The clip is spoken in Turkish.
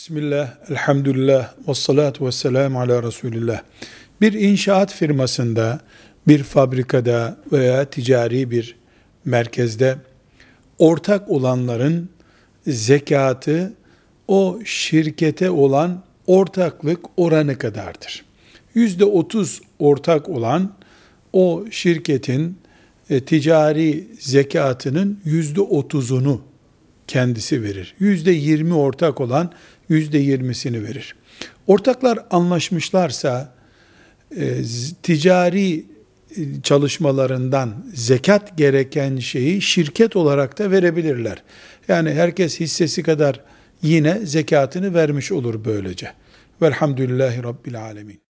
Bismillah, elhamdülillah, ve salatu ve selamu ala Resulillah. Bir inşaat firmasında, bir fabrikada veya ticari bir merkezde ortak olanların zekatı o şirkete olan ortaklık oranı kadardır. Yüzde otuz ortak olan o şirketin e, ticari zekatının yüzde otuzunu kendisi verir. Yüzde yirmi ortak olan yüzde yirmisini verir. Ortaklar anlaşmışlarsa e, ticari e, çalışmalarından zekat gereken şeyi şirket olarak da verebilirler. Yani herkes hissesi kadar yine zekatını vermiş olur böylece. Velhamdülillahi Rabbil Alemin.